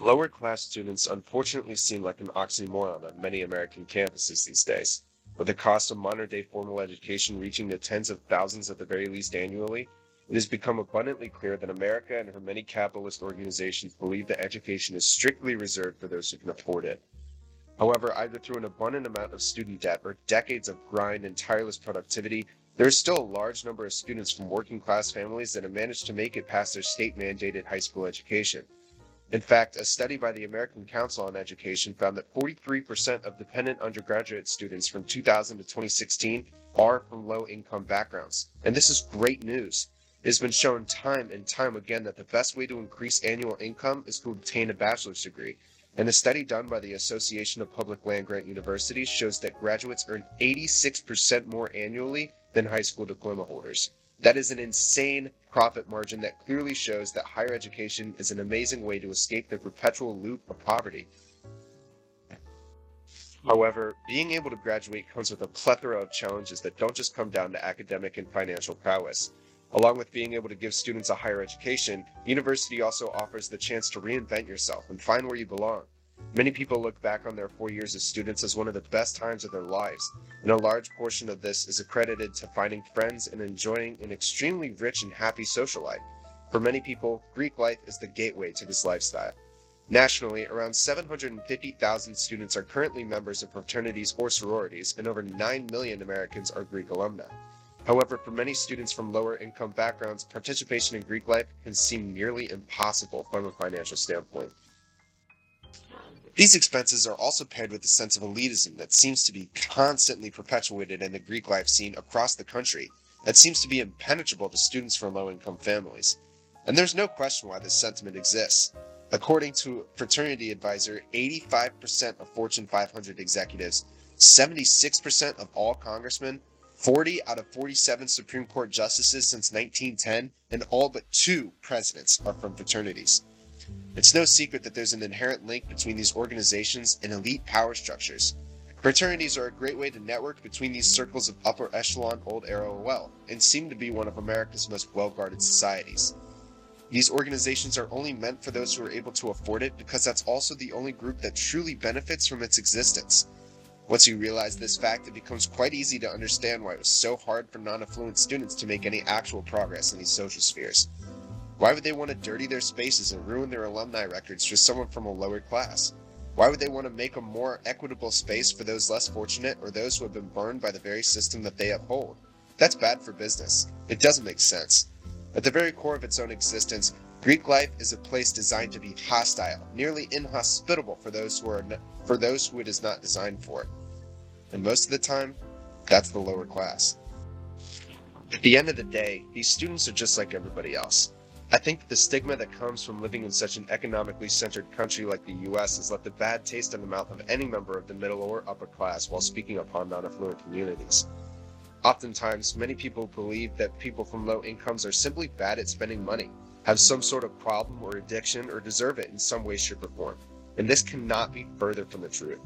Lower class students unfortunately seem like an oxymoron on many American campuses these days. With the cost of modern day formal education reaching the tens of thousands at the very least annually, it has become abundantly clear that America and her many capitalist organizations believe that education is strictly reserved for those who can afford it. However, either through an abundant amount of student debt or decades of grind and tireless productivity, there is still a large number of students from working class families that have managed to make it past their state mandated high school education. In fact, a study by the American Council on Education found that 43% of dependent undergraduate students from 2000 to 2016 are from low income backgrounds. And this is great news. It has been shown time and time again that the best way to increase annual income is to obtain a bachelor's degree. And a study done by the Association of Public Land Grant Universities shows that graduates earn 86% more annually than high school diploma holders. That is an insane profit margin that clearly shows that higher education is an amazing way to escape the perpetual loop of poverty. However, being able to graduate comes with a plethora of challenges that don't just come down to academic and financial prowess. Along with being able to give students a higher education, university also offers the chance to reinvent yourself and find where you belong. Many people look back on their four years as students as one of the best times of their lives, and a large portion of this is accredited to finding friends and enjoying an extremely rich and happy social life. For many people, Greek life is the gateway to this lifestyle. Nationally, around 750,000 students are currently members of fraternities or sororities, and over 9 million Americans are Greek alumni. However, for many students from lower income backgrounds, participation in Greek life can seem nearly impossible from a financial standpoint. These expenses are also paired with a sense of elitism that seems to be constantly perpetuated in the Greek life scene across the country that seems to be impenetrable to students from low income families. And there's no question why this sentiment exists. According to Fraternity Advisor, 85% of Fortune 500 executives, 76% of all congressmen, 40 out of 47 Supreme Court justices since 1910, and all but two presidents are from fraternities. It's no secret that there's an inherent link between these organizations and elite power structures. Fraternities are a great way to network between these circles of upper echelon old era wealth, and seem to be one of America's most well guarded societies. These organizations are only meant for those who are able to afford it because that's also the only group that truly benefits from its existence. Once you realize this fact, it becomes quite easy to understand why it was so hard for non affluent students to make any actual progress in these social spheres. Why would they want to dirty their spaces and ruin their alumni records for someone from a lower class? Why would they want to make a more equitable space for those less fortunate or those who have been burned by the very system that they uphold? That's bad for business. It doesn't make sense. At the very core of its own existence, Greek life is a place designed to be hostile, nearly inhospitable for those who are for those who it is not designed for. And most of the time, that's the lower class. At the end of the day, these students are just like everybody else. I think the stigma that comes from living in such an economically centered country like the US has left a bad taste in the mouth of any member of the middle or upper class while speaking upon non affluent communities. Oftentimes, many people believe that people from low incomes are simply bad at spending money, have some sort of problem or addiction, or deserve it in some way, shape, or form. And this cannot be further from the truth.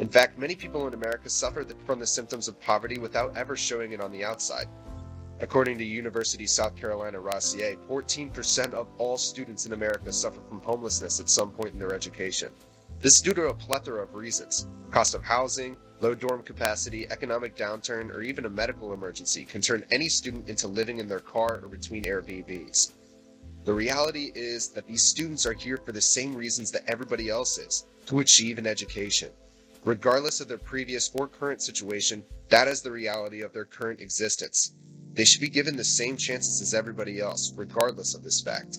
In fact, many people in America suffer from the symptoms of poverty without ever showing it on the outside. According to University of South Carolina Rossier, 14% of all students in America suffer from homelessness at some point in their education. This is due to a plethora of reasons. Cost of housing, low dorm capacity, economic downturn, or even a medical emergency can turn any student into living in their car or between Airbnbs. The reality is that these students are here for the same reasons that everybody else is to achieve an education. Regardless of their previous or current situation, that is the reality of their current existence. They should be given the same chances as everybody else, regardless of this fact.